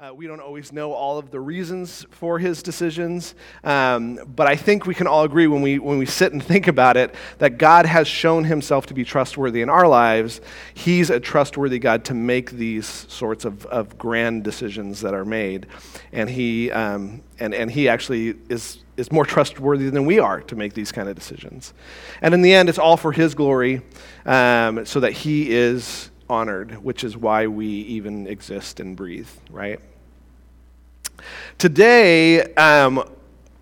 Uh, we don't always know all of the reasons for his decisions, um, but I think we can all agree when we, when we sit and think about it that God has shown himself to be trustworthy in our lives. He's a trustworthy God to make these sorts of, of grand decisions that are made. And he, um, and, and he actually is, is more trustworthy than we are to make these kind of decisions. And in the end, it's all for his glory um, so that he is honored, which is why we even exist and breathe, right? Today, um,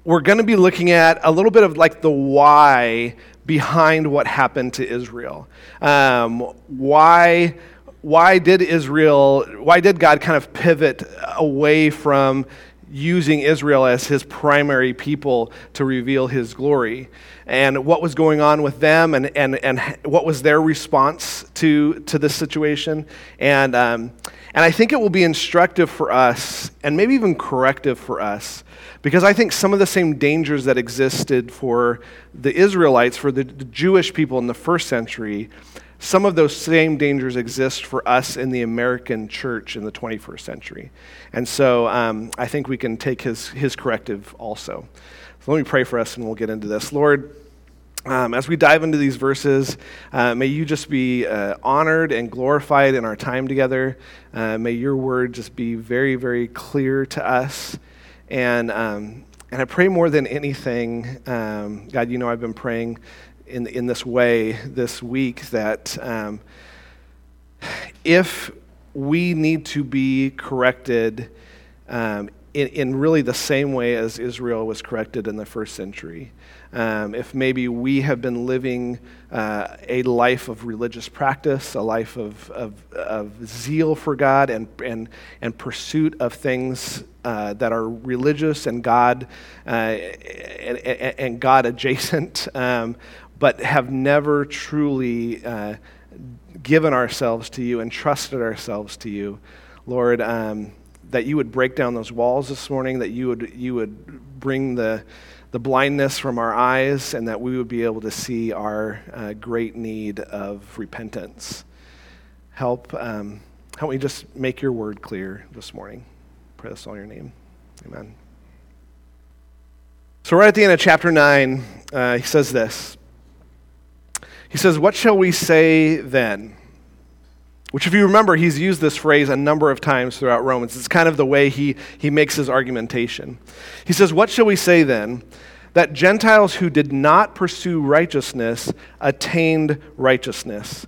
we're going to be looking at a little bit of like the why behind what happened to Israel. Um, why, why did Israel, why did God kind of pivot away from using Israel as his primary people to reveal his glory? And what was going on with them and, and, and what was their response to, to this situation? And, um, and I think it will be instructive for us and maybe even corrective for us because I think some of the same dangers that existed for the Israelites, for the, the Jewish people in the first century, some of those same dangers exist for us in the American church in the 21st century. And so um, I think we can take his, his corrective also. So let me pray for us and we'll get into this. Lord, um, as we dive into these verses, uh, may you just be uh, honored and glorified in our time together. Uh, may your word just be very, very clear to us. And, um, and I pray more than anything, um, God, you know I've been praying in, in this way this week that um, if we need to be corrected um, in, in really the same way as Israel was corrected in the first century, um, if maybe we have been living uh, a life of religious practice, a life of, of, of zeal for God and, and, and pursuit of things uh, that are religious and God, uh, and, and, God adjacent, um, but have never truly uh, given ourselves to you and trusted ourselves to you. Lord, um, that you would break down those walls this morning, that you would, you would bring the the blindness from our eyes and that we would be able to see our uh, great need of repentance. Help, um, help me just make your word clear this morning. Pray this all in your name. Amen. So, right at the end of chapter 9, uh, he says this. He says, What shall we say then? Which, if you remember, he's used this phrase a number of times throughout Romans. It's kind of the way he, he makes his argumentation. He says, What shall we say then? That Gentiles who did not pursue righteousness attained righteousness,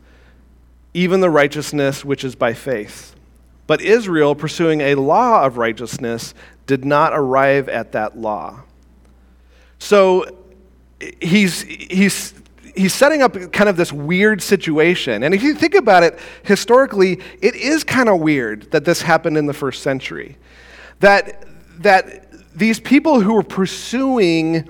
even the righteousness which is by faith. But Israel, pursuing a law of righteousness, did not arrive at that law. So he's, he's he's setting up kind of this weird situation. And if you think about it historically, it is kind of weird that this happened in the first century. That, that these people who were pursuing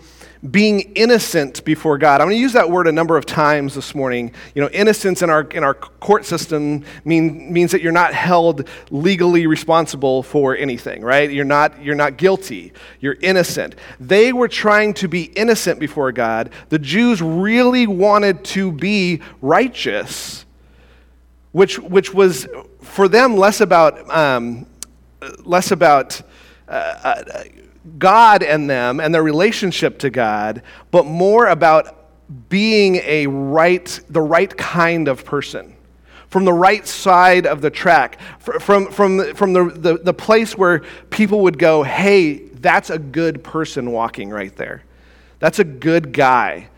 being innocent before God. I'm going to use that word a number of times this morning. You know, innocence in our, in our court system mean, means that you're not held legally responsible for anything, right? You're not, you're not guilty. You're innocent. They were trying to be innocent before God. The Jews really wanted to be righteous, which, which was for them less about, um, less about uh, uh, God and them and their relationship to God, but more about being a right, the right kind of person. From the right side of the track, from, from, from the, the, the place where people would go, hey, that's a good person walking right there. That's a good guy.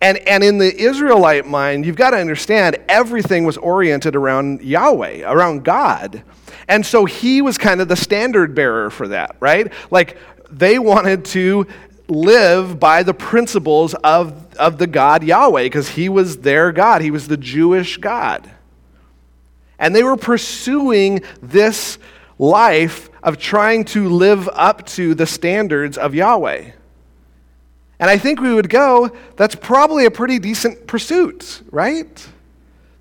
And, and in the Israelite mind, you've got to understand everything was oriented around Yahweh, around God. And so he was kind of the standard bearer for that, right? Like they wanted to live by the principles of, of the God Yahweh because he was their God, he was the Jewish God. And they were pursuing this life of trying to live up to the standards of Yahweh. And I think we would go, that's probably a pretty decent pursuit, right?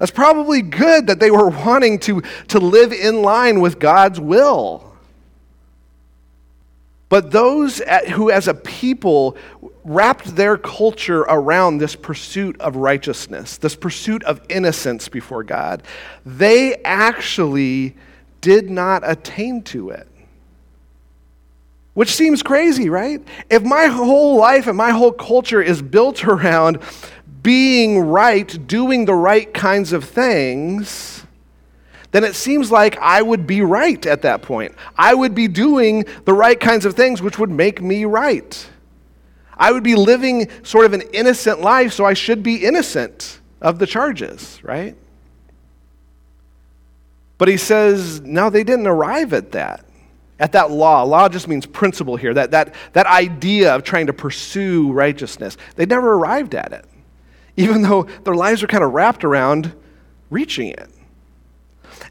That's probably good that they were wanting to, to live in line with God's will. But those who, as a people, wrapped their culture around this pursuit of righteousness, this pursuit of innocence before God, they actually did not attain to it. Which seems crazy, right? If my whole life and my whole culture is built around being right, doing the right kinds of things, then it seems like I would be right at that point. I would be doing the right kinds of things which would make me right. I would be living sort of an innocent life, so I should be innocent of the charges, right? But he says, no, they didn't arrive at that at that law. Law just means principle here, that, that, that idea of trying to pursue righteousness. They never arrived at it, even though their lives are kind of wrapped around reaching it.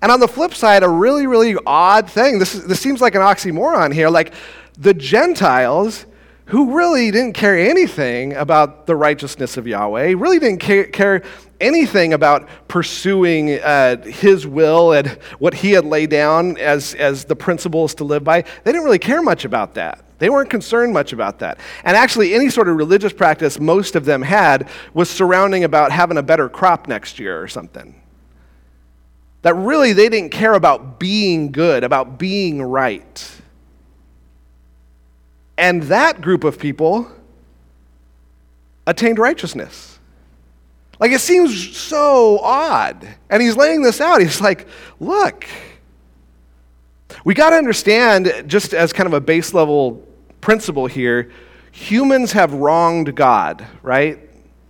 And on the flip side, a really, really odd thing, this, this seems like an oxymoron here, like the Gentiles who really didn't care anything about the righteousness of Yahweh, really didn't care, care anything about pursuing uh, his will and what he had laid down as, as the principles to live by. They didn't really care much about that. They weren't concerned much about that. And actually, any sort of religious practice most of them had was surrounding about having a better crop next year or something. That really they didn't care about being good, about being right. And that group of people attained righteousness. Like it seems so odd. And he's laying this out. He's like, look, we got to understand, just as kind of a base level principle here, humans have wronged God, right?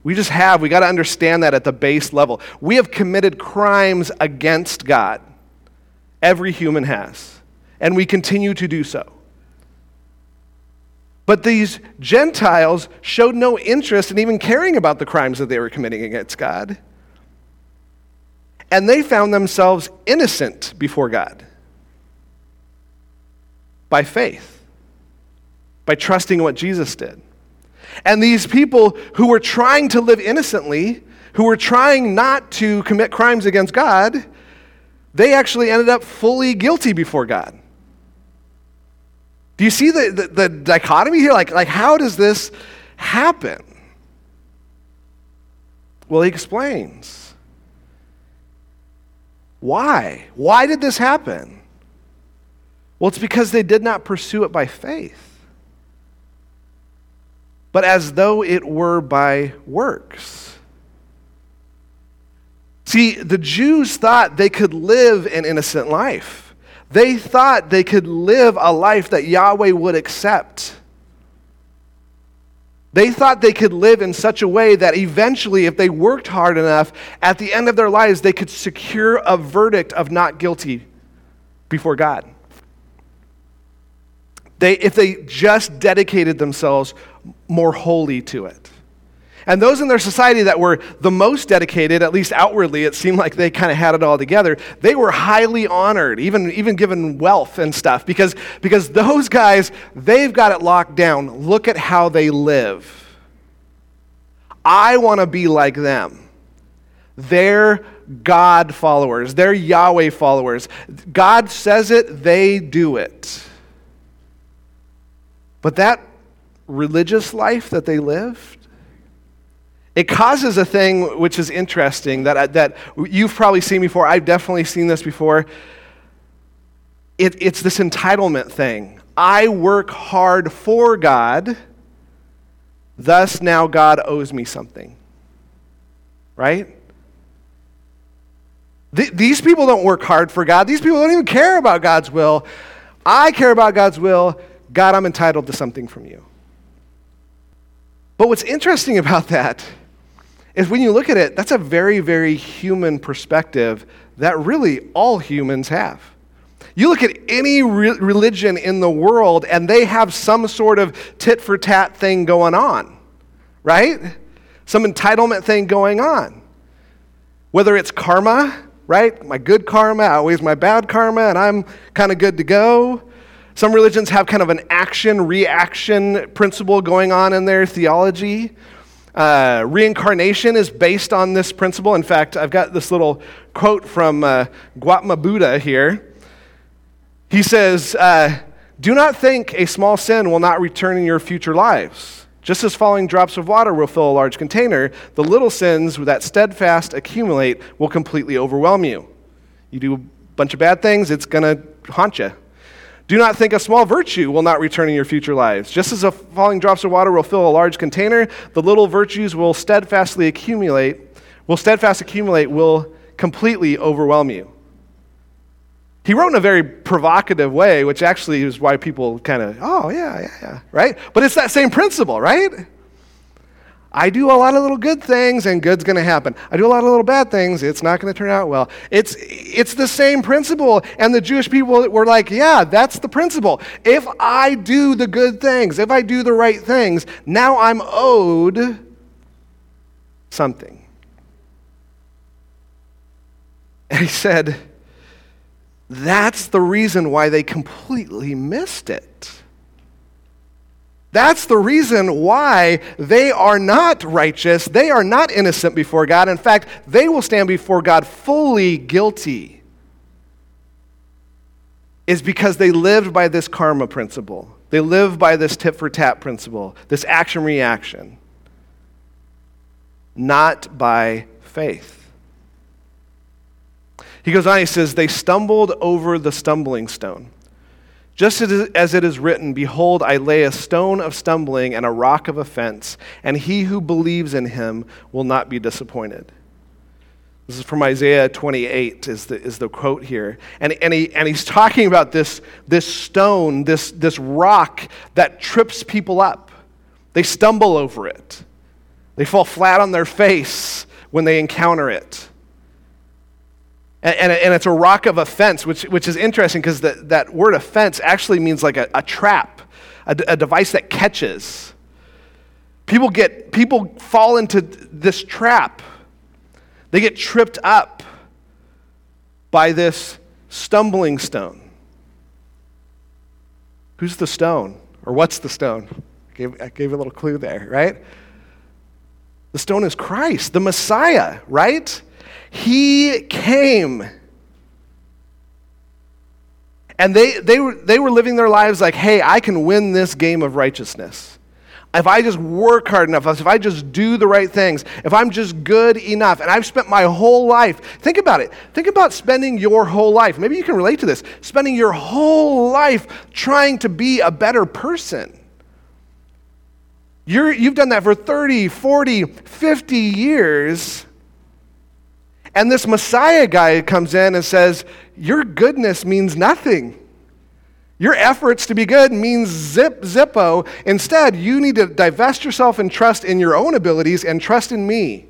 We just have. We got to understand that at the base level. We have committed crimes against God. Every human has. And we continue to do so. But these Gentiles showed no interest in even caring about the crimes that they were committing against God. And they found themselves innocent before God by faith, by trusting what Jesus did. And these people who were trying to live innocently, who were trying not to commit crimes against God, they actually ended up fully guilty before God. Do you see the, the, the dichotomy here? Like, like, how does this happen? Well, he explains. Why? Why did this happen? Well, it's because they did not pursue it by faith, but as though it were by works. See, the Jews thought they could live an innocent life. They thought they could live a life that Yahweh would accept. They thought they could live in such a way that eventually, if they worked hard enough, at the end of their lives, they could secure a verdict of not guilty before God. They, if they just dedicated themselves more wholly to it. And those in their society that were the most dedicated, at least outwardly, it seemed like they kind of had it all together, they were highly honored, even, even given wealth and stuff, because, because those guys, they've got it locked down. Look at how they live. I want to be like them. They're God followers, they're Yahweh followers. God says it, they do it. But that religious life that they lived, it causes a thing which is interesting that, uh, that you've probably seen before. I've definitely seen this before. It, it's this entitlement thing. I work hard for God, thus now God owes me something. Right? Th- these people don't work hard for God. These people don't even care about God's will. I care about God's will. God, I'm entitled to something from you. But what's interesting about that is when you look at it, that's a very, very human perspective that really all humans have. You look at any re- religion in the world, and they have some sort of tit for tat thing going on, right? Some entitlement thing going on. Whether it's karma, right? My good karma outweighs my bad karma, and I'm kind of good to go. Some religions have kind of an action reaction principle going on in their theology. Uh, reincarnation is based on this principle. In fact, I've got this little quote from uh, Gautama Buddha here. He says, uh, Do not think a small sin will not return in your future lives. Just as falling drops of water will fill a large container, the little sins that steadfast accumulate will completely overwhelm you. You do a bunch of bad things, it's going to haunt you. Do not think a small virtue will not return in your future lives. Just as a falling drops of water will fill a large container, the little virtues will steadfastly accumulate, will steadfast accumulate, will completely overwhelm you. He wrote in a very provocative way, which actually is why people kind of, oh, yeah, yeah, yeah, right? But it's that same principle, right? I do a lot of little good things and good's going to happen. I do a lot of little bad things, it's not going to turn out well. It's, it's the same principle. And the Jewish people were like, yeah, that's the principle. If I do the good things, if I do the right things, now I'm owed something. And he said, that's the reason why they completely missed it. That's the reason why they are not righteous. They are not innocent before God. In fact, they will stand before God fully guilty. Is because they lived by this karma principle. They live by this tit for tat principle, this action reaction, not by faith. He goes on, he says, They stumbled over the stumbling stone. Just as it is written, Behold, I lay a stone of stumbling and a rock of offense, and he who believes in him will not be disappointed. This is from Isaiah 28, is the, is the quote here. And, and, he, and he's talking about this, this stone, this, this rock that trips people up. They stumble over it, they fall flat on their face when they encounter it. And, and, and, it's a rock of offense, which, which is interesting because that word offense actually means like a, a trap, a, a device that catches. People get people fall into this trap. They get tripped up by this stumbling stone. Who's the stone? Or what's the stone? I gave, I gave a little clue there, right? The stone is Christ, the Messiah, right? He came. And they, they, were, they were living their lives like, hey, I can win this game of righteousness. If I just work hard enough, if I just do the right things, if I'm just good enough, and I've spent my whole life, think about it. Think about spending your whole life. Maybe you can relate to this. Spending your whole life trying to be a better person. You're, you've done that for 30, 40, 50 years. And this Messiah guy comes in and says, Your goodness means nothing. Your efforts to be good means zip, zippo. Instead, you need to divest yourself and trust in your own abilities and trust in me.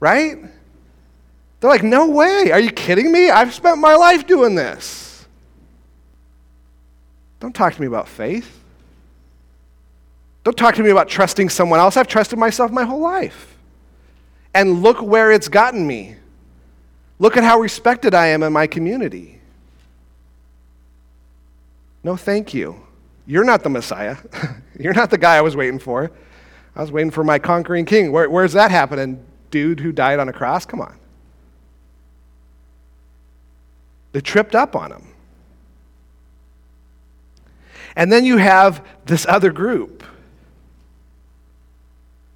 Right? They're like, No way. Are you kidding me? I've spent my life doing this. Don't talk to me about faith. Don't talk to me about trusting someone else. I've trusted myself my whole life. And look where it's gotten me. Look at how respected I am in my community. No, thank you. You're not the Messiah. You're not the guy I was waiting for. I was waiting for my conquering king. Where, where's that happening? Dude who died on a cross? Come on. They tripped up on him. And then you have this other group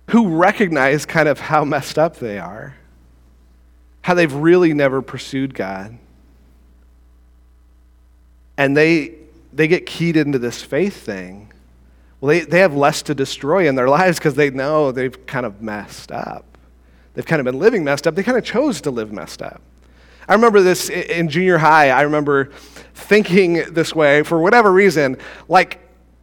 who recognize kind of how messed up they are, how they've really never pursued God. And they, they get keyed into this faith thing. Well, they, they have less to destroy in their lives because they know they've kind of messed up. They've kind of been living messed up. They kind of chose to live messed up. I remember this in junior high. I remember thinking this way for whatever reason. Like,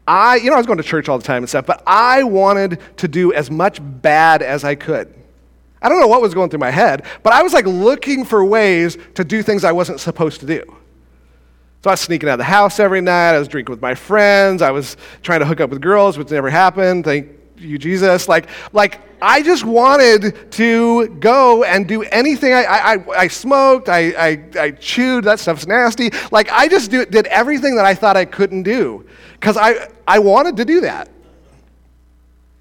I, you know, I was going to church all the time and stuff, but I wanted to do as much bad as I could. I don't know what was going through my head, but I was like looking for ways to do things I wasn't supposed to do. So I was sneaking out of the house every night. I was drinking with my friends. I was trying to hook up with girls, which never happened. Thank you, Jesus. Like, like I just wanted to go and do anything. I, I, I smoked. I, I, I chewed. That stuff's nasty. Like, I just do, did everything that I thought I couldn't do because I, I wanted to do that.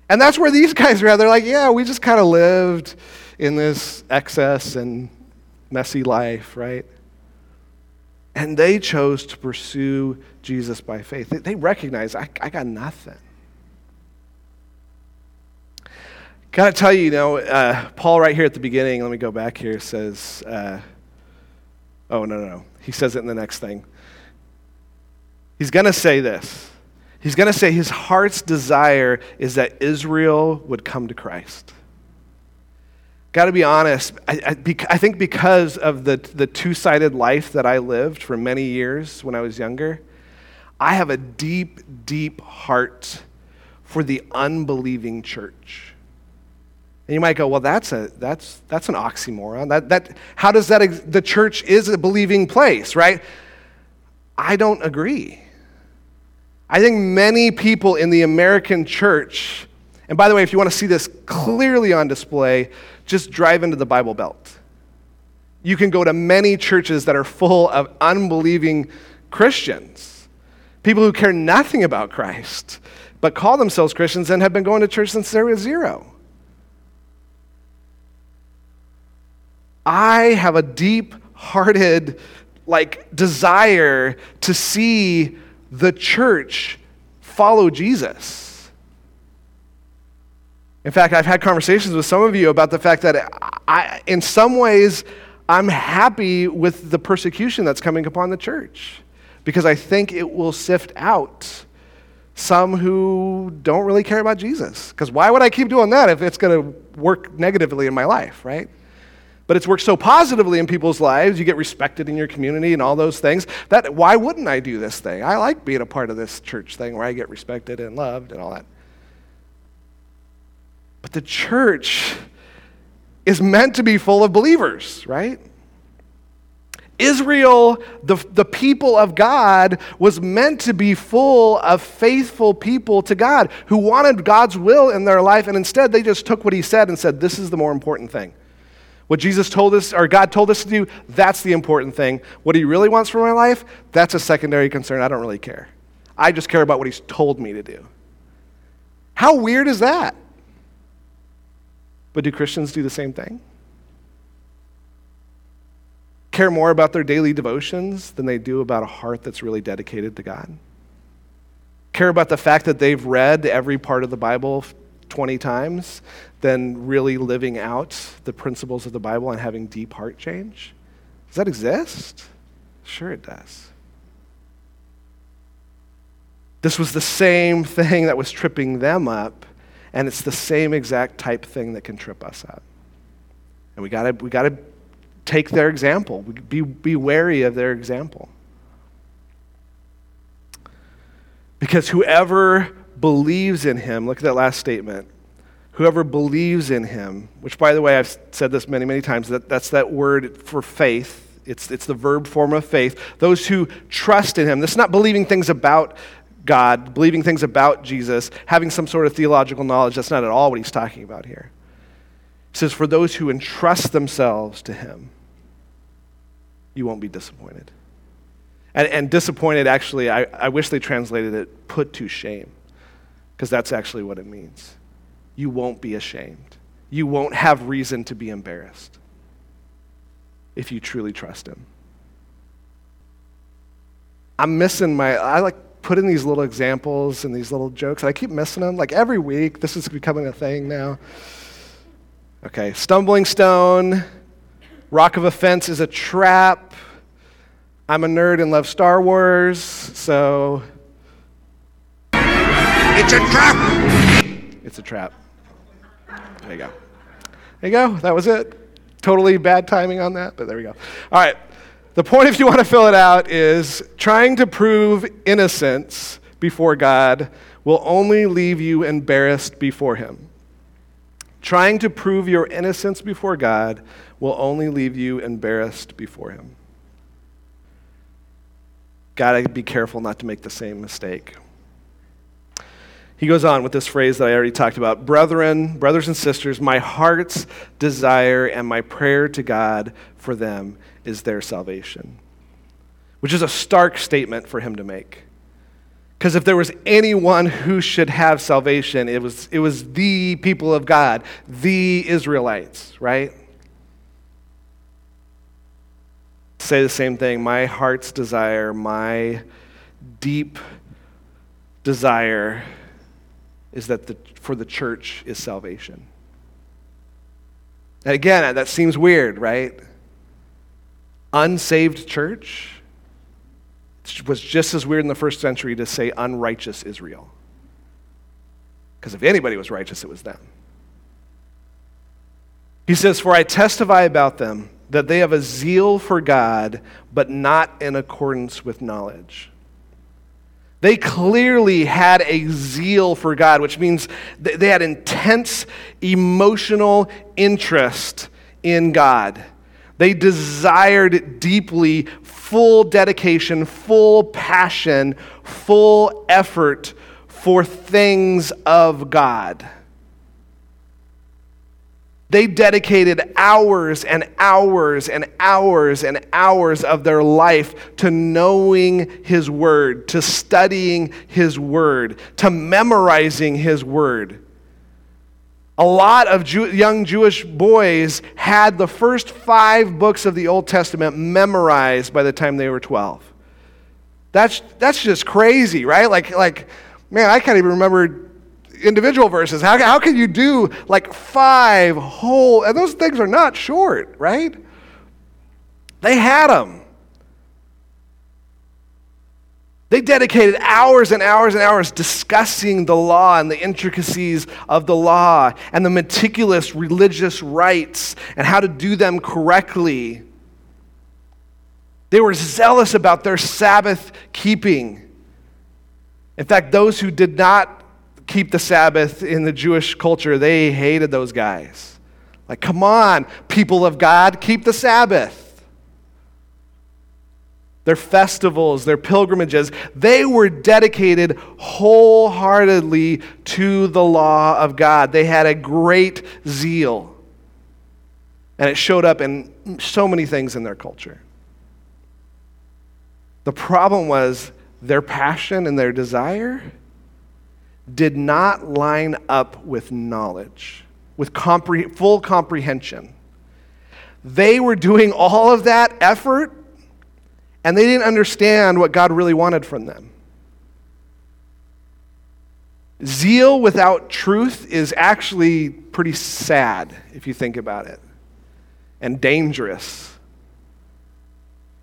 And that's where these guys are at. They're like, yeah, we just kind of lived in this excess and messy life, right? And they chose to pursue Jesus by faith. They, they recognize, I, I got nothing. Got to tell you, you know, uh, Paul, right here at the beginning, let me go back here, says, uh, oh, no, no, no. He says it in the next thing. He's going to say this. He's going to say his heart's desire is that Israel would come to Christ. Got to be honest, I, I, I, think because of the, the two sided life that I lived for many years when I was younger, I have a deep, deep heart for the unbelieving church. And you might go, well, that's, a, that's, that's an oxymoron. That, that, how does that, the church is a believing place, right? I don't agree. I think many people in the American church, and by the way, if you want to see this clearly on display, just drive into the Bible Belt. You can go to many churches that are full of unbelieving Christians, people who care nothing about Christ, but call themselves Christians and have been going to church since they were zero. I have a deep hearted like desire to see the church follow Jesus. In fact, I've had conversations with some of you about the fact that I, in some ways, I'm happy with the persecution that's coming upon the church because I think it will sift out some who don't really care about Jesus. Because why would I keep doing that if it's going to work negatively in my life, right? But it's worked so positively in people's lives. You get respected in your community and all those things. That why wouldn't I do this thing? I like being a part of this church thing where I get respected and loved and all that. But the church is meant to be full of believers, right? Israel, the, the people of God, was meant to be full of faithful people to God who wanted God's will in their life, and instead they just took what he said and said, This is the more important thing. What Jesus told us, or God told us to do, that's the important thing. What He really wants for my life, that's a secondary concern. I don't really care. I just care about what He's told me to do. How weird is that? But do Christians do the same thing? Care more about their daily devotions than they do about a heart that's really dedicated to God? Care about the fact that they've read every part of the Bible 20 times than really living out the principles of the Bible and having deep heart change? Does that exist? Sure, it does. This was the same thing that was tripping them up, and it's the same exact type thing that can trip us up. And we gotta, we gotta take their example, be, be wary of their example. Because whoever believes in him, look at that last statement. Whoever believes in him, which, by the way, I've said this many, many times, that, that's that word for faith. It's, it's the verb form of faith. Those who trust in him. This is not believing things about God, believing things about Jesus, having some sort of theological knowledge. That's not at all what he's talking about here. He says, For those who entrust themselves to him, you won't be disappointed. And, and disappointed, actually, I, I wish they translated it put to shame because that's actually what it means. You won't be ashamed. You won't have reason to be embarrassed if you truly trust Him. I'm missing my, I like putting these little examples and these little jokes, and I keep missing them. Like every week, this is becoming a thing now. Okay, stumbling stone, rock of offense is a trap. I'm a nerd and love Star Wars, so it's a trap. It's a trap. There you go. There you go. That was it. Totally bad timing on that, but there we go. All right. The point, if you want to fill it out, is trying to prove innocence before God will only leave you embarrassed before Him. Trying to prove your innocence before God will only leave you embarrassed before Him. Got to be careful not to make the same mistake. He goes on with this phrase that I already talked about Brethren, brothers and sisters, my heart's desire and my prayer to God for them is their salvation. Which is a stark statement for him to make. Because if there was anyone who should have salvation, it was, it was the people of God, the Israelites, right? Say the same thing. My heart's desire, my deep desire is that the, for the church is salvation. And again, uh, that seems weird, right? Unsaved church was just as weird in the first century to say unrighteous Israel. Because if anybody was righteous, it was them. He says, For I testify about them that they have a zeal for God, but not in accordance with knowledge. They clearly had a zeal for God, which means they had intense emotional interest in God. They desired deeply full dedication, full passion, full effort for things of God. They dedicated hours and hours and hours and hours of their life to knowing His Word, to studying His Word, to memorizing His Word. A lot of Jew- young Jewish boys had the first five books of the Old Testament memorized by the time they were 12. That's, that's just crazy, right? Like, like, man, I can't even remember individual verses. How, how can you do like five whole, and those things are not short, right? They had them. They dedicated hours and hours and hours discussing the law and the intricacies of the law and the meticulous religious rites and how to do them correctly. They were zealous about their Sabbath keeping. In fact, those who did not keep the Sabbath in the Jewish culture, they hated those guys. Like, come on, people of God, keep the Sabbath. Their festivals, their pilgrimages, they were dedicated wholeheartedly to the law of God. They had a great zeal. And it showed up in so many things in their culture. The problem was their passion and their desire did not line up with knowledge, with compre- full comprehension. They were doing all of that effort, and they didn't understand what God really wanted from them. Zeal without truth is actually pretty sad if you think about it, and dangerous.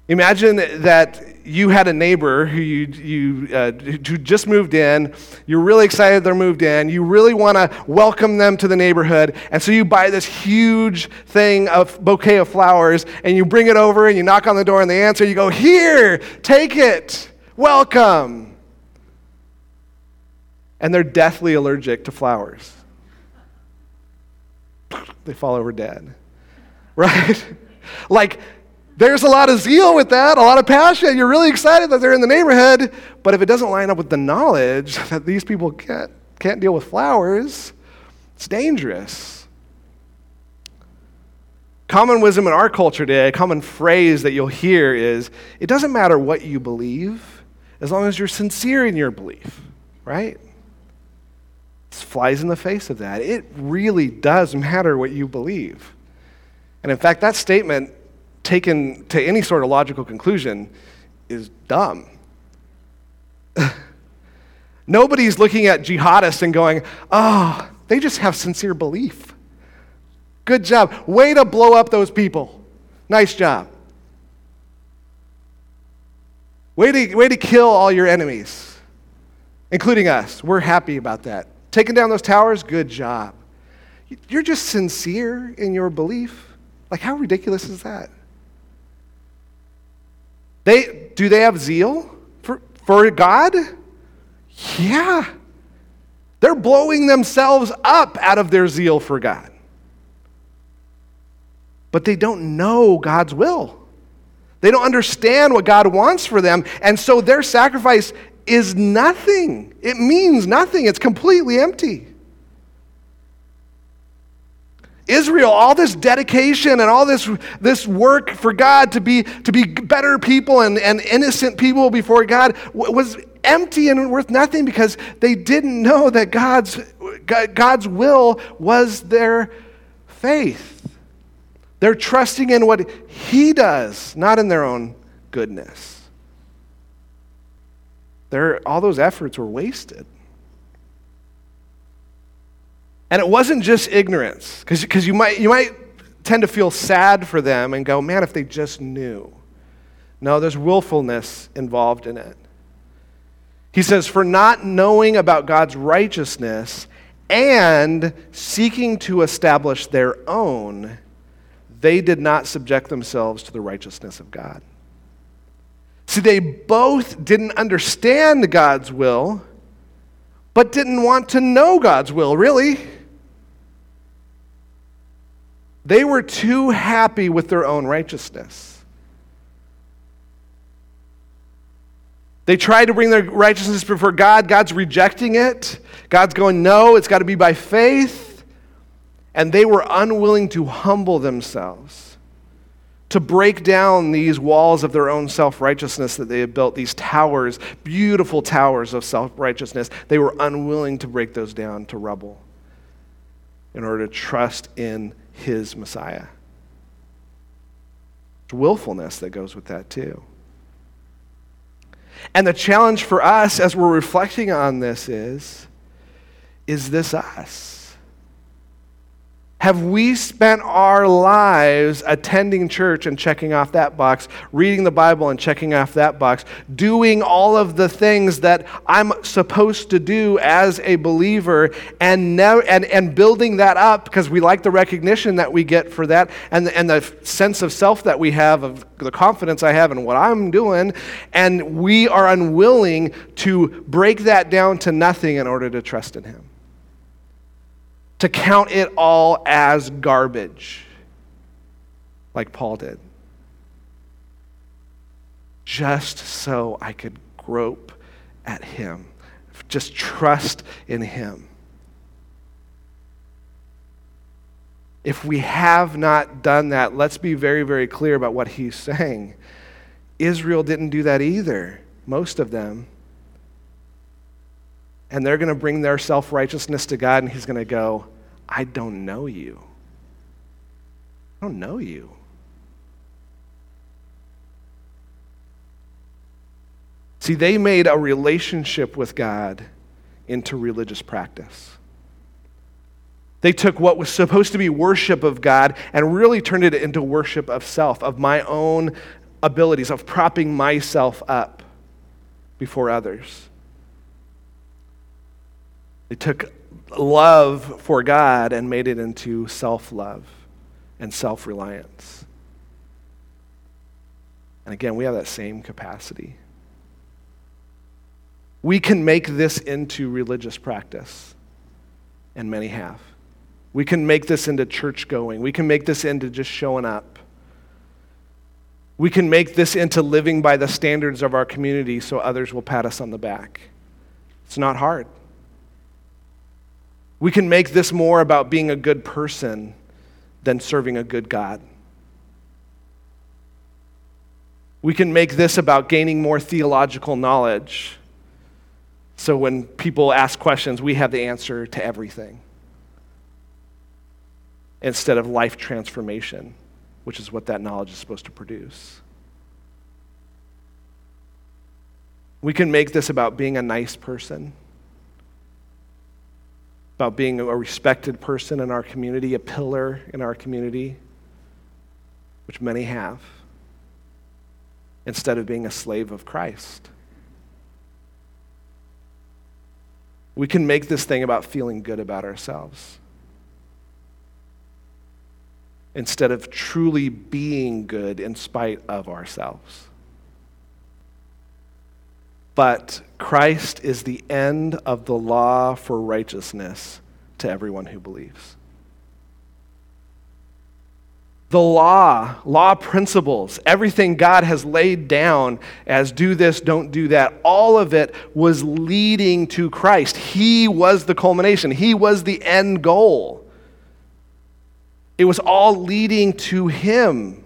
Imagine that you had a neighbor who you, you uh, who just moved in. You're really excited they're moved in. You really want to welcome them to the neighborhood, and so you buy this huge thing of bouquet of flowers, and you bring it over, and you knock on the door, and they answer. You go, "Here, take it. Welcome." And they're deathly allergic to flowers. They fall over dead, right? like there's a lot of zeal with that, a lot of passion. You're really excited that they're in the neighborhood, but if it doesn't line up with the knowledge that these people can't, can't deal with flowers, it's dangerous. Common wisdom in our culture today, a common phrase that you'll hear is it doesn't matter what you believe as long as you're sincere in your belief, right? This flies in the face of that. It really does matter what you believe. And in fact, that statement taken to any sort of logical conclusion is dumb. Nobody's looking at jihadists and going, oh, they just have sincere belief. Good job. Way to blow up those people. Nice job. Way to, way to kill all your enemies, including us. We're happy about that. Taking down those towers, good job. You're just sincere in your belief. Like, how ridiculous is that? They, do they have zeal for, for God? Yeah. They're blowing themselves up out of their zeal for God. But they don't know God's will. They don't understand what God wants for them. And so their sacrifice is nothing. It means nothing. It's completely empty. Israel, all this dedication and all this, this work for God to be, to be better people and, and innocent people before God was empty and worth nothing because they didn't know that God's, God's will was their faith. They're trusting in what He does, not in their own goodness. Their, all those efforts were wasted. And it wasn't just ignorance, because you might, you might tend to feel sad for them and go, man, if they just knew. No, there's willfulness involved in it. He says, for not knowing about God's righteousness and seeking to establish their own, they did not subject themselves to the righteousness of God. See, they both didn't understand God's will, but didn't want to know God's will, really. They were too happy with their own righteousness. They tried to bring their righteousness before God. God's rejecting it. God's going, no, it's got to be by faith. And they were unwilling to humble themselves, to break down these walls of their own self righteousness that they had built, these towers, beautiful towers of self righteousness. They were unwilling to break those down to rubble in order to trust in his Messiah. It's willfulness that goes with that, too. And the challenge for us as we're reflecting on this is is this us? Have we spent our lives attending church and checking off that box, reading the Bible and checking off that box, doing all of the things that I'm supposed to do as a believer, and, and, and building that up because we like the recognition that we get for that and and the sense of self that we have, of the confidence I have in what I'm doing, and we are unwilling to break that down to nothing in order to trust in Him? To count it all as garbage, like Paul did, just so I could grope at Him, just trust in Him. If we have not done that, let's be very, very clear about what he's saying. Israel didn't do that either, most of them and they're going to bring their self righteousness to God, and He's going to go, I don't know you. I don't know you. See, they made a relationship with God into religious practice. They took what was supposed to be worship of God and really turned it into worship of self, of my own abilities, of propping myself up before others. They took love for God and made it into self love and self reliance. And again, we have that same capacity. We can make this into religious practice, and many have. We can make this into church going. We can make this into just showing up. We can make this into living by the standards of our community so others will pat us on the back. It's not hard. We can make this more about being a good person than serving a good God. We can make this about gaining more theological knowledge. So when people ask questions, we have the answer to everything. Instead of life transformation, which is what that knowledge is supposed to produce. We can make this about being a nice person about being a respected person in our community, a pillar in our community, which many have, instead of being a slave of Christ. We can make this thing about feeling good about ourselves instead of truly being good in spite of ourselves. But Christ is the end of the law for righteousness to everyone who believes. The law, law principles, everything God has laid down as do this, don't do that, all of it was leading to Christ. He was the culmination, He was the end goal. It was all leading to Him.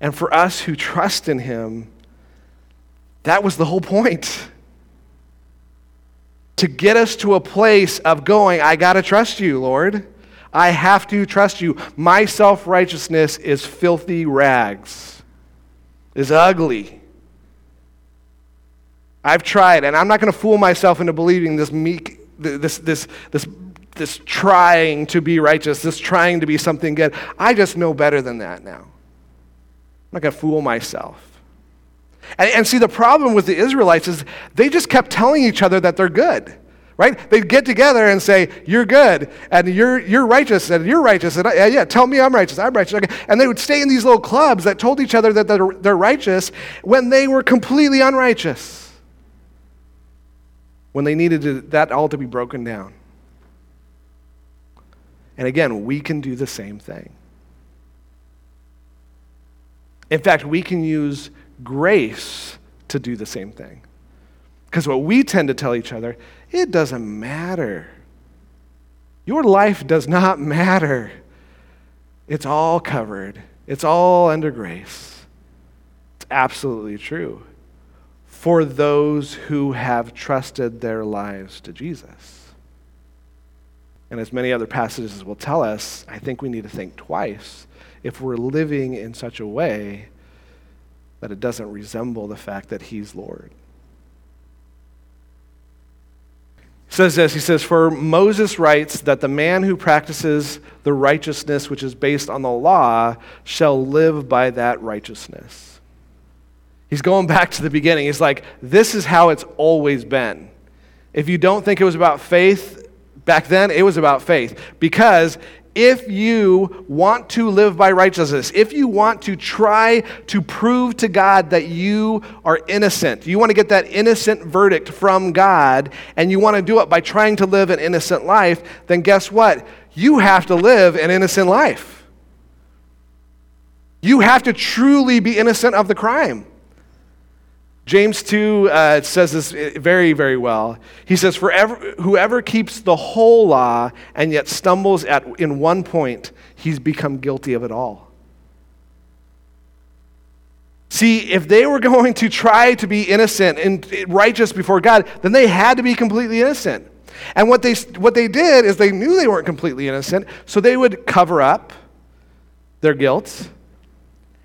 And for us who trust in Him, that was the whole point. To get us to a place of going, I got to trust you, Lord. I have to trust you. My self righteousness is filthy rags, is ugly. I've tried, and I'm not going to fool myself into believing this meek, this, this, this this trying to be righteous, this trying to be something good. I just know better than that now. I'm not going to fool myself. And, and see, the problem with the Israelites is they just kept telling each other that they're good right? They'd get together and say, You're good, and you're, you're righteous, and you're righteous, and yeah, yeah, tell me I'm righteous, I'm righteous. And they would stay in these little clubs that told each other that they're, they're righteous when they were completely unrighteous, when they needed to, that all to be broken down. And again, we can do the same thing. In fact, we can use grace to do the same thing. Because what we tend to tell each other it doesn't matter. Your life does not matter. It's all covered, it's all under grace. It's absolutely true for those who have trusted their lives to Jesus. And as many other passages will tell us, I think we need to think twice if we're living in such a way that it doesn't resemble the fact that He's Lord. He says this he says for moses writes that the man who practices the righteousness which is based on the law shall live by that righteousness. He's going back to the beginning. He's like this is how it's always been. If you don't think it was about faith back then it was about faith. Because if you want to live by righteousness, if you want to try to prove to God that you are innocent, you want to get that innocent verdict from God, and you want to do it by trying to live an innocent life, then guess what? You have to live an innocent life. You have to truly be innocent of the crime. James 2 uh, says this very, very well. He says, For whoever keeps the whole law and yet stumbles at, in one point, he's become guilty of it all. See, if they were going to try to be innocent and righteous before God, then they had to be completely innocent. And what they, what they did is they knew they weren't completely innocent, so they would cover up their guilt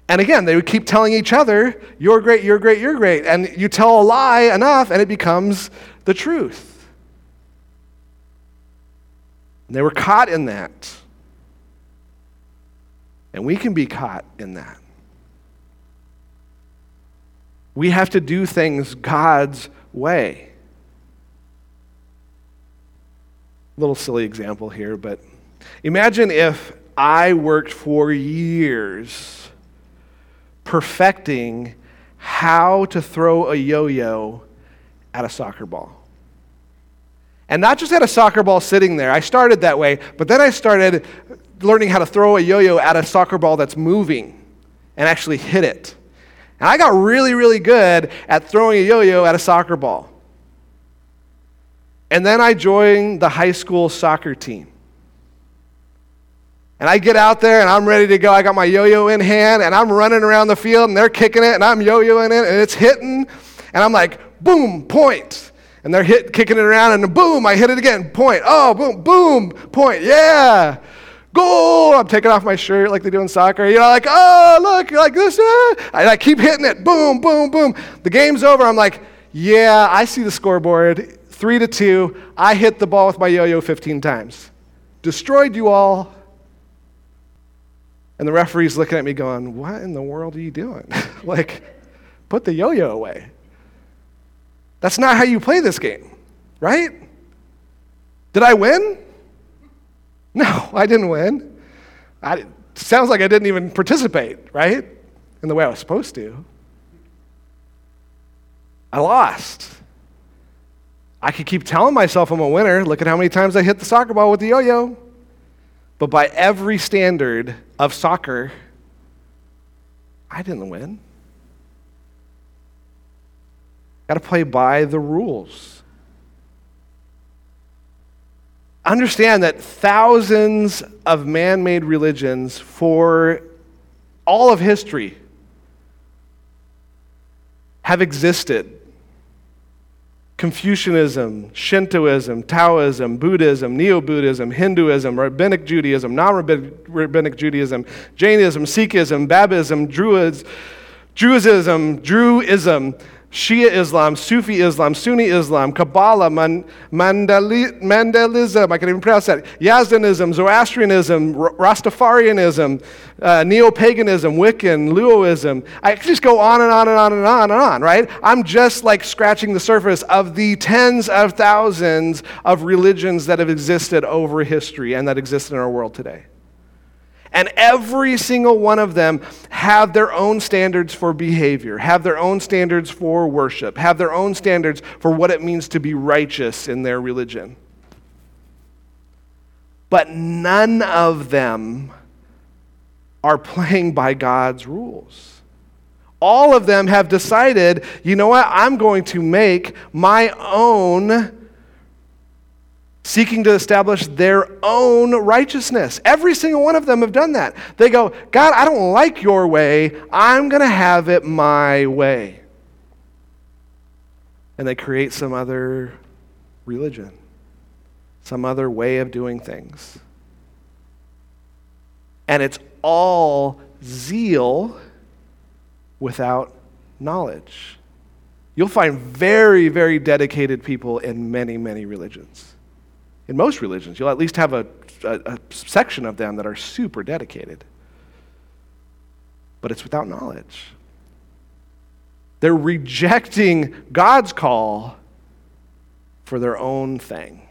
and again, they would keep telling each other, You're great, you're great, you're great. And you tell a lie enough, and it becomes the truth. And they were caught in that. And we can be caught in that. We have to do things God's way. Little silly example here, but imagine if I worked for years perfecting how to throw a yo yo at a soccer ball. And not just at a soccer ball sitting there. I started that way, but then I started learning how to throw a yo yo at a soccer ball that's moving and actually hit it. And I got really, really good at throwing a yo yo at a soccer ball. And then I joined the high school soccer team. And I get out there and I'm ready to go. I got my yo yo in hand and I'm running around the field and they're kicking it and I'm yo yoing it and it's hitting. And I'm like, boom, point. And they're hit, kicking it around and boom, I hit it again, point. Oh, boom, boom, point. Yeah. Goal! I'm taking off my shirt like they do in soccer. You know, like, oh, look, like this. Uh. And I keep hitting it. Boom, boom, boom. The game's over. I'm like, yeah, I see the scoreboard. Three to two. I hit the ball with my yo yo 15 times. Destroyed you all. And the referee's looking at me going, What in the world are you doing? like, put the yo yo away. That's not how you play this game, right? Did I win? No, I didn't win. I, sounds like I didn't even participate, right? In the way I was supposed to. I lost. I could keep telling myself I'm a winner. Look at how many times I hit the soccer ball with the yo yo. But by every standard of soccer, I didn't win. Got to play by the rules. Understand that thousands of man made religions for all of history have existed Confucianism, Shintoism, Taoism, Buddhism, Neo Buddhism, Hinduism, Rabbinic Judaism, non Rabbinic Judaism, Jainism, Sikhism, Babism, Druids, Druidism, Druidism, Shia Islam, Sufi Islam, Sunni Islam, Kabbalah, Man, Mandali, Mandelism, I can't even pronounce that, Yazdanism, Zoroastrianism, Rastafarianism, uh, Neo paganism, Wiccan, Luoism. I can just go on and on and on and on and on, right? I'm just like scratching the surface of the tens of thousands of religions that have existed over history and that exist in our world today. And every single one of them have their own standards for behavior, have their own standards for worship, have their own standards for what it means to be righteous in their religion. But none of them are playing by God's rules. All of them have decided, you know what, I'm going to make my own seeking to establish their own righteousness. Every single one of them have done that. They go, God, I don't like your way. I'm going to have it my way. And they create some other religion, some other way of doing things. And it's all zeal without knowledge. You'll find very, very dedicated people in many, many religions in most religions. You'll at least have a, a, a, section of them that are super dedicated. But it's without knowledge. They're rejecting God's call for their own thing.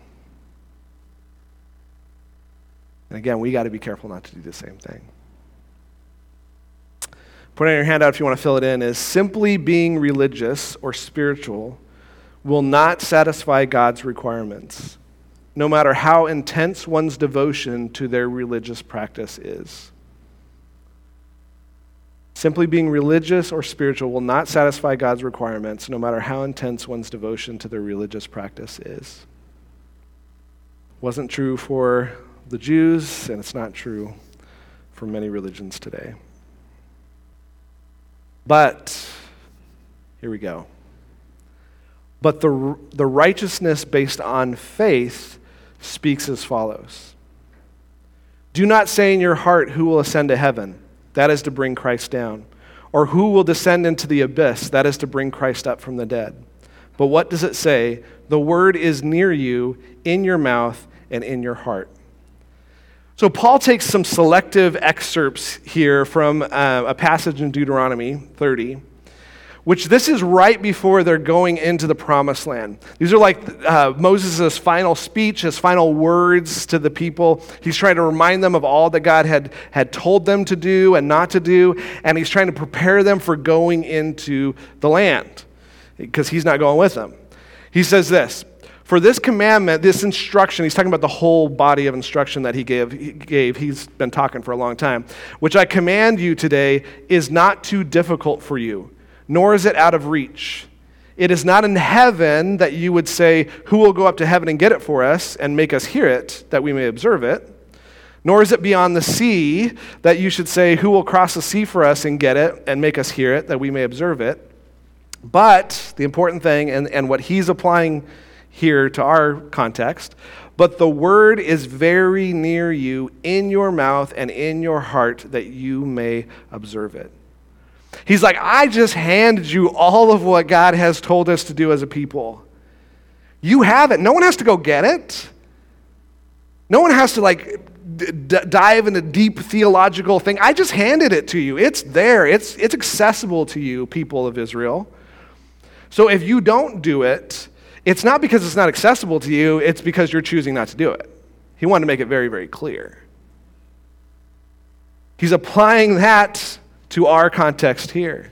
And again, we got to be careful not to do the same thing. Put on your handout if you want to fill it in is simply being religious or spiritual will not satisfy God's requirements no matter how intense one's devotion to their religious practice is. Simply being religious or spiritual will not satisfy God's requirements, no matter how intense one's devotion to their religious practice is. Wasn't true for the Jews, and it's not true for many religions today. But, here we go. But the, the righteousness based on faith speaks as follows Do not say in your heart, Who will ascend to heaven? That is to bring Christ down. Or who will descend into the abyss? That is to bring Christ up from the dead. But what does it say? The word is near you, in your mouth and in your heart. So, Paul takes some selective excerpts here from uh, a passage in Deuteronomy 30 which this is right before they're going into the promised land. These are like uh, Moses' final speech, his final words to the people. He's trying to remind them of all that God had, had told them to do and not to do, and he's trying to prepare them for going into the land because he's not going with them. He says this For this commandment, this instruction, he's talking about the whole body of instruction that he gave, he gave. He's been talking for a long time, which I command you today is not too difficult for you nor is it out of reach. It is not in heaven that you would say, Who will go up to heaven and get it for us and make us hear it, that we may observe it? Nor is it beyond the sea that you should say, Who will cross the sea for us and get it and make us hear it, that we may observe it? But the important thing, and, and what he's applying here to our context, but the word is very near you, in your mouth and in your heart, that you may observe it. He's like, I just handed you all of what God has told us to do as a people. You have it. No one has to go get it. No one has to like d- dive into deep theological thing. I just handed it to you. It's there. It's it's accessible to you, people of Israel. So if you don't do it, it's not because it's not accessible to you, it's because you're choosing not to do it. He wanted to make it very very clear. He's applying that to our context here.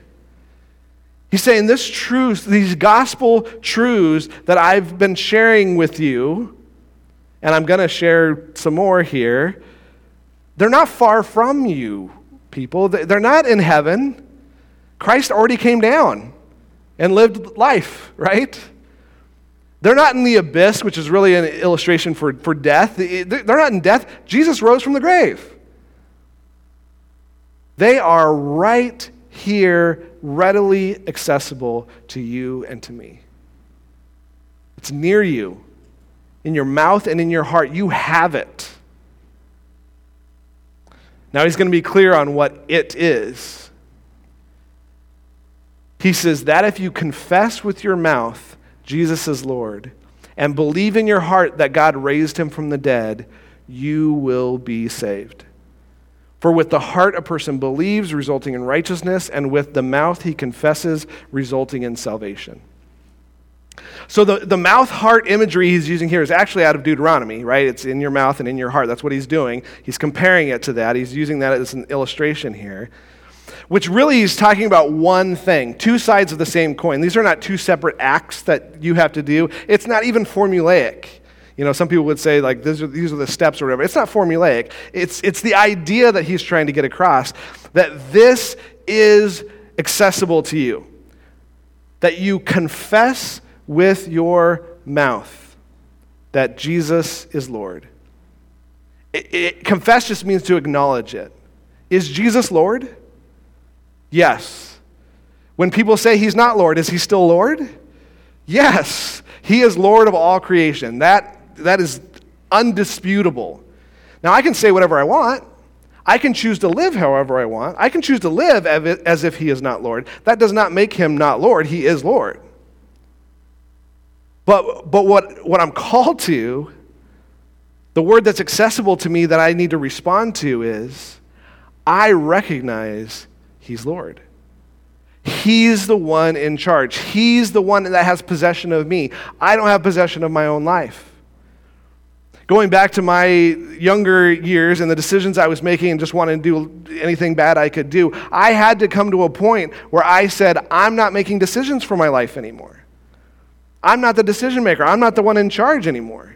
He's saying this truth, these gospel truths that I've been sharing with you, and I'm going to share some more here, they're not far from you, people. They're not in heaven. Christ already came down and lived life, right? They're not in the abyss, which is really an illustration for, for death. They're not in death. Jesus rose from the grave. They are right here, readily accessible to you and to me. It's near you, in your mouth and in your heart. You have it. Now he's going to be clear on what it is. He says that if you confess with your mouth Jesus is Lord and believe in your heart that God raised him from the dead, you will be saved. For with the heart a person believes, resulting in righteousness, and with the mouth he confesses, resulting in salvation. So the, the mouth heart imagery he's using here is actually out of Deuteronomy, right? It's in your mouth and in your heart. That's what he's doing. He's comparing it to that. He's using that as an illustration here which really is talking about one thing, two sides of the same coin. These are not two separate acts that you have to do. It's not even formulaic. You know, some people would say, like, these are, these are the steps or whatever. It's not formulaic. It's, it's the idea that he's trying to get across that this is accessible to you, that you confess with your mouth that Jesus is Lord. It, it, confess just means to acknowledge it. Is Jesus Lord? Yes. When people say he's not Lord, is he still Lord? Yes. He is Lord of all creation. That, that is undisputable. Now, I can say whatever I want. I can choose to live however I want. I can choose to live as if he is not Lord. That does not make him not Lord. He is Lord. But, but what, what I'm called to, the word that's accessible to me that I need to respond to is I recognize He's Lord. He's the one in charge. He's the one that has possession of me. I don't have possession of my own life. Going back to my younger years and the decisions I was making and just wanting to do anything bad I could do, I had to come to a point where I said, I'm not making decisions for my life anymore. I'm not the decision maker. I'm not the one in charge anymore.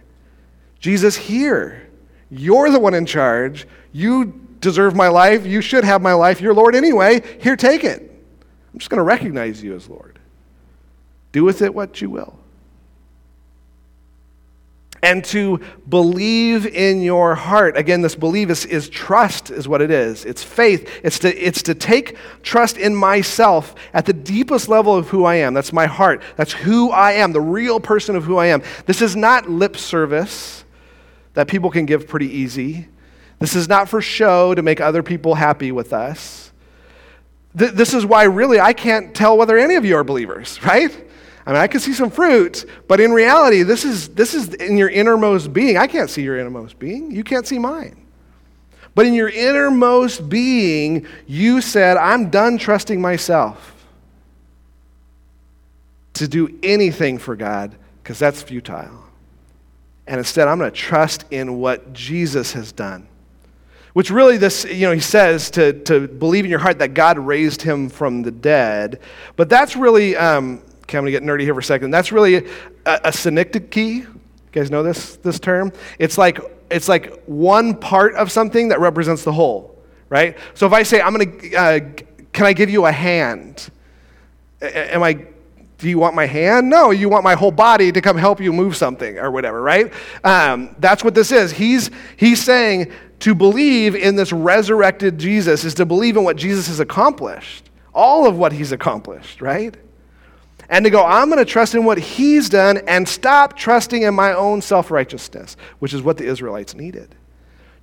Jesus, here, you're the one in charge. You deserve my life. You should have my life. You're Lord anyway. Here, take it. I'm just going to recognize you as Lord. Do with it what you will. And to believe in your heart. Again, this believe is, is trust, is what it is. It's faith. It's to, it's to take trust in myself at the deepest level of who I am. That's my heart. That's who I am, the real person of who I am. This is not lip service that people can give pretty easy. This is not for show to make other people happy with us. Th- this is why, really, I can't tell whether any of you are believers, right? I mean, I can see some fruit, but in reality, this is, this is in your innermost being. I can't see your innermost being. You can't see mine. But in your innermost being, you said, I'm done trusting myself to do anything for God because that's futile. And instead, I'm going to trust in what Jesus has done. Which really, this, you know, he says to, to believe in your heart that God raised him from the dead. But that's really, um, okay, I'm going to get nerdy here for a second. That's really a, a synecdoche. You guys know this, this term? It's like, it's like one part of something that represents the whole, right? So if I say, I'm going to, uh, can I give you a hand? Am I do you want my hand? No, you want my whole body to come help you move something or whatever, right? Um, that's what this is. He's, he's saying to believe in this resurrected Jesus is to believe in what Jesus has accomplished, all of what he's accomplished, right? And to go, I'm going to trust in what he's done and stop trusting in my own self righteousness, which is what the Israelites needed.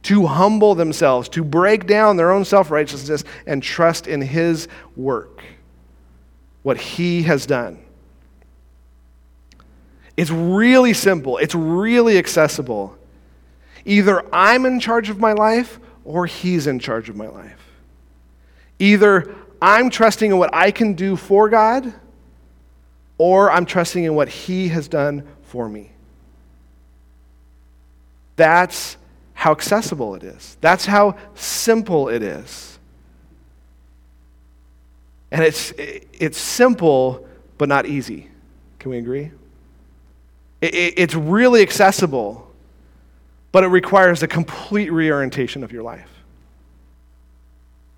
To humble themselves, to break down their own self righteousness and trust in his work, what he has done. It's really simple, it's really accessible. Either I'm in charge of my life or He's in charge of my life. Either I'm trusting in what I can do for God or I'm trusting in what He has done for me. That's how accessible it is. That's how simple it is. And it's, it's simple, but not easy. Can we agree? It's really accessible, but it requires a complete reorientation of your life.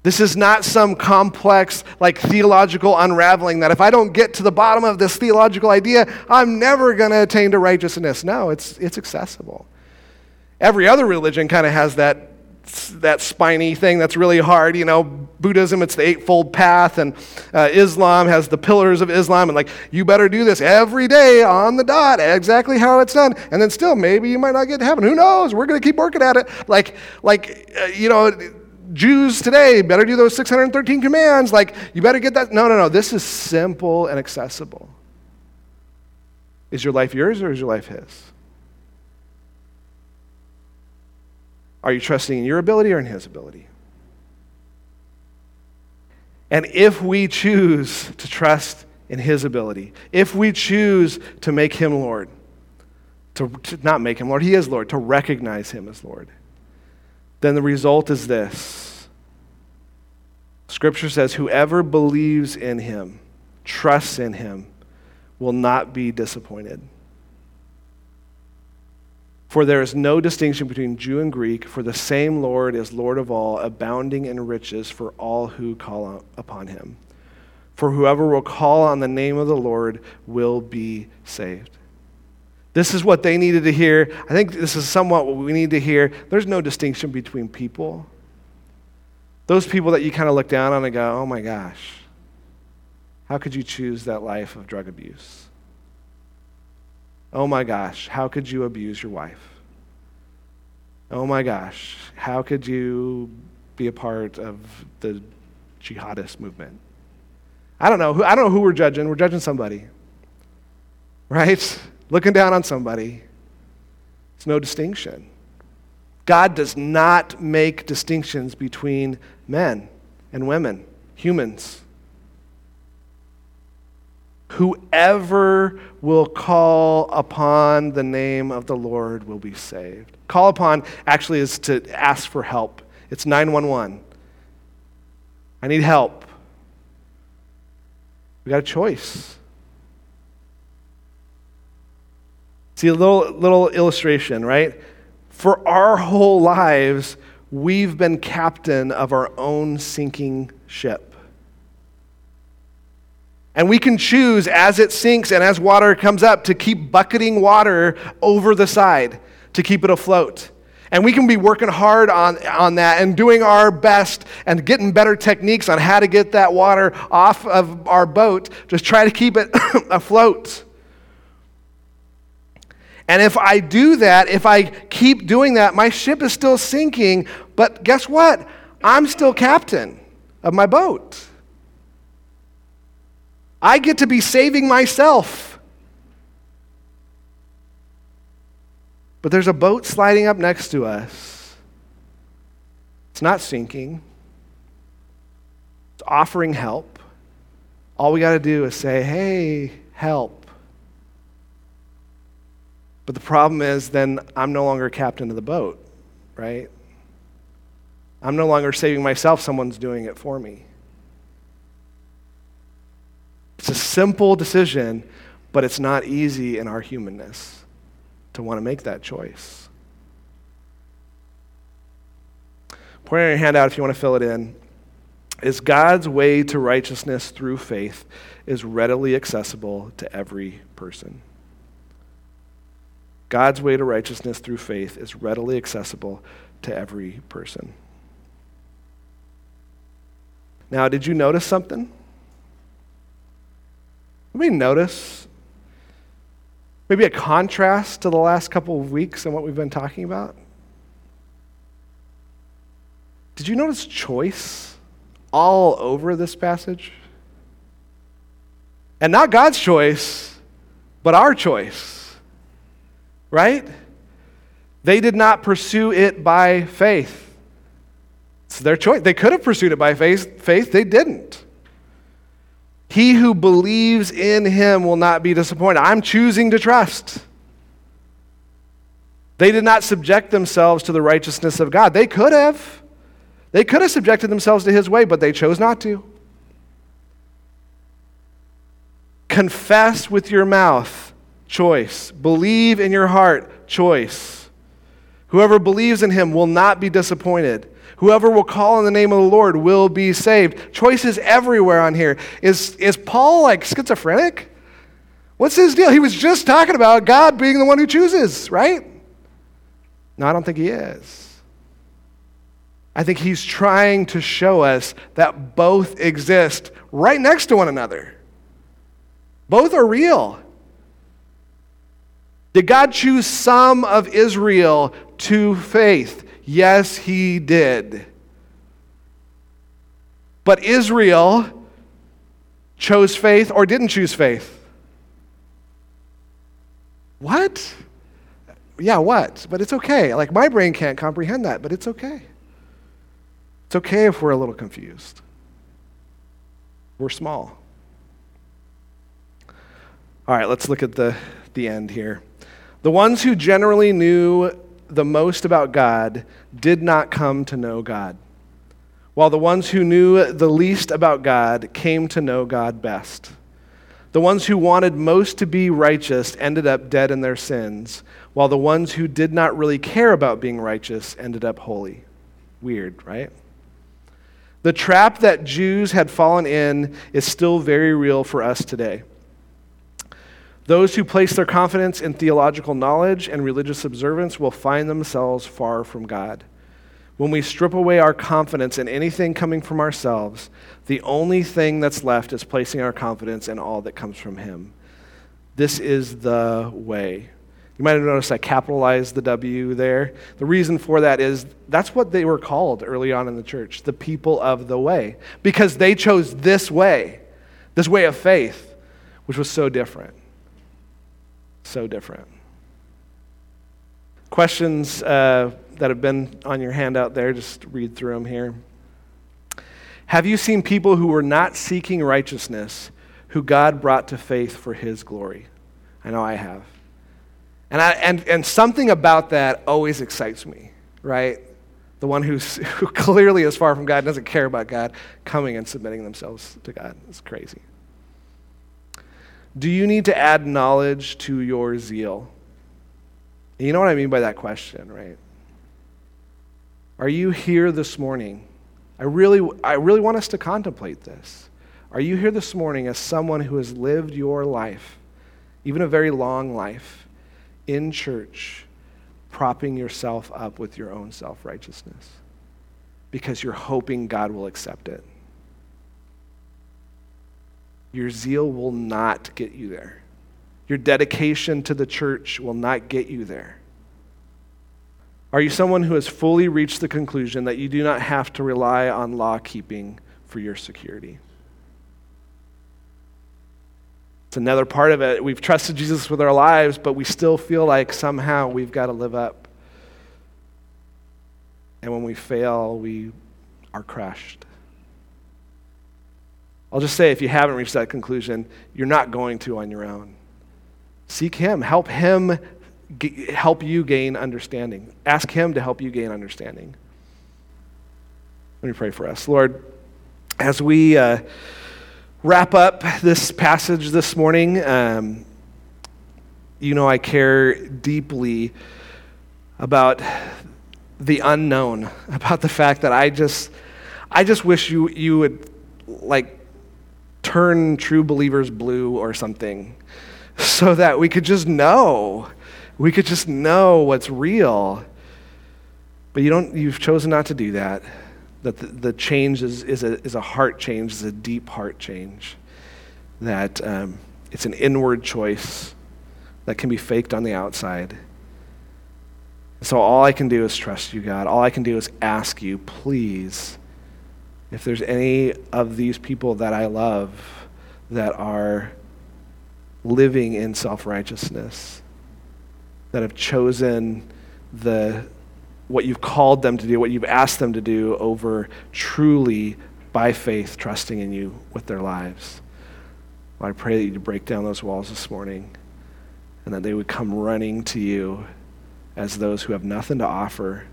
This is not some complex, like theological unraveling that if I don't get to the bottom of this theological idea, I'm never going to attain to righteousness. No, it's, it's accessible. Every other religion kind of has that that spiny thing that's really hard. You know, Buddhism, it's the Eightfold Path, and uh, Islam has the pillars of Islam, and like, you better do this every day on the dot, exactly how it's done. And then still, maybe you might not get to heaven. Who knows? We're going to keep working at it. Like, like uh, you know, Jews today better do those 613 commands. Like, you better get that. No, no, no. This is simple and accessible. Is your life yours or is your life his? Are you trusting in your ability or in his ability? And if we choose to trust in his ability, if we choose to make him Lord, to, to, not make him Lord, he is Lord, to recognize him as Lord, then the result is this. Scripture says, whoever believes in him, trusts in him, will not be disappointed. For there is no distinction between Jew and Greek, for the same Lord is Lord of all, abounding in riches for all who call upon him. For whoever will call on the name of the Lord will be saved. This is what they needed to hear. I think this is somewhat what we need to hear. There's no distinction between people. Those people that you kind of look down on and go, oh my gosh, how could you choose that life of drug abuse? Oh my gosh, how could you abuse your wife? Oh my gosh, how could you be a part of the jihadist movement? I don't know. I don't know who we're judging. We're judging somebody. Right? Looking down on somebody. It's no distinction. God does not make distinctions between men and women, humans. Whoever will call upon the name of the Lord will be saved. Call upon actually is to ask for help. It's 911. I need help. We got a choice. See a little little illustration, right? For our whole lives, we've been captain of our own sinking ship. And we can choose as it sinks and as water comes up to keep bucketing water over the side to keep it afloat. And we can be working hard on, on that and doing our best and getting better techniques on how to get that water off of our boat, just try to keep it afloat. And if I do that, if I keep doing that, my ship is still sinking, but guess what? I'm still captain of my boat. I get to be saving myself. But there's a boat sliding up next to us. It's not sinking, it's offering help. All we got to do is say, hey, help. But the problem is, then I'm no longer captain of the boat, right? I'm no longer saving myself, someone's doing it for me. It's a simple decision, but it's not easy in our humanness to want to make that choice. Point your hand out if you want to fill it in. Is God's way to righteousness through faith is readily accessible to every person. God's way to righteousness through faith is readily accessible to every person. Now, did you notice something? we notice maybe a contrast to the last couple of weeks and what we've been talking about? Did you notice choice all over this passage? And not God's choice, but our choice. Right? They did not pursue it by faith. It's their choice. They could have pursued it by faith, faith they didn't. He who believes in him will not be disappointed. I'm choosing to trust. They did not subject themselves to the righteousness of God. They could have. They could have subjected themselves to his way, but they chose not to. Confess with your mouth, choice. Believe in your heart, choice. Whoever believes in him will not be disappointed. Whoever will call on the name of the Lord will be saved. Choices everywhere on here. Is, is Paul like schizophrenic? What's his deal? He was just talking about God being the one who chooses, right? No, I don't think he is. I think he's trying to show us that both exist right next to one another. Both are real. Did God choose some of Israel to faith? Yes, he did. But Israel chose faith or didn't choose faith. What? Yeah, what? But it's okay. Like, my brain can't comprehend that, but it's okay. It's okay if we're a little confused. We're small. All right, let's look at the, the end here. The ones who generally knew the most about God did not come to know God, while the ones who knew the least about God came to know God best. The ones who wanted most to be righteous ended up dead in their sins, while the ones who did not really care about being righteous ended up holy. Weird, right? The trap that Jews had fallen in is still very real for us today. Those who place their confidence in theological knowledge and religious observance will find themselves far from God. When we strip away our confidence in anything coming from ourselves, the only thing that's left is placing our confidence in all that comes from Him. This is the way. You might have noticed I capitalized the W there. The reason for that is that's what they were called early on in the church the people of the way, because they chose this way, this way of faith, which was so different. So different. Questions uh, that have been on your handout there, just read through them here. Have you seen people who were not seeking righteousness who God brought to faith for his glory? I know I have. And, I, and, and something about that always excites me, right? The one who's, who clearly is far from God, doesn't care about God, coming and submitting themselves to God. It's crazy. Do you need to add knowledge to your zeal? You know what I mean by that question, right? Are you here this morning? I really, I really want us to contemplate this. Are you here this morning as someone who has lived your life, even a very long life, in church, propping yourself up with your own self righteousness because you're hoping God will accept it? Your zeal will not get you there. Your dedication to the church will not get you there. Are you someone who has fully reached the conclusion that you do not have to rely on law keeping for your security? It's another part of it. We've trusted Jesus with our lives, but we still feel like somehow we've got to live up. And when we fail, we are crushed. I'll just say if you haven't reached that conclusion, you're not going to on your own. Seek Him. Help Him g- help you gain understanding. Ask Him to help you gain understanding. Let me pray for us. Lord, as we uh, wrap up this passage this morning, um, you know I care deeply about the unknown, about the fact that I just, I just wish you, you would like turn true believers blue or something so that we could just know. We could just know what's real. But you don't, you've chosen not to do that. That the, the change is, is, a, is a heart change, is a deep heart change. That um, it's an inward choice that can be faked on the outside. So all I can do is trust you, God. All I can do is ask you, please if there's any of these people that I love that are living in self righteousness, that have chosen the, what you've called them to do, what you've asked them to do, over truly by faith trusting in you with their lives. Well, I pray that you break down those walls this morning and that they would come running to you as those who have nothing to offer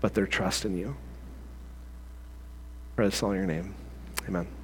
but their trust in you. Pray this all in your name. Amen.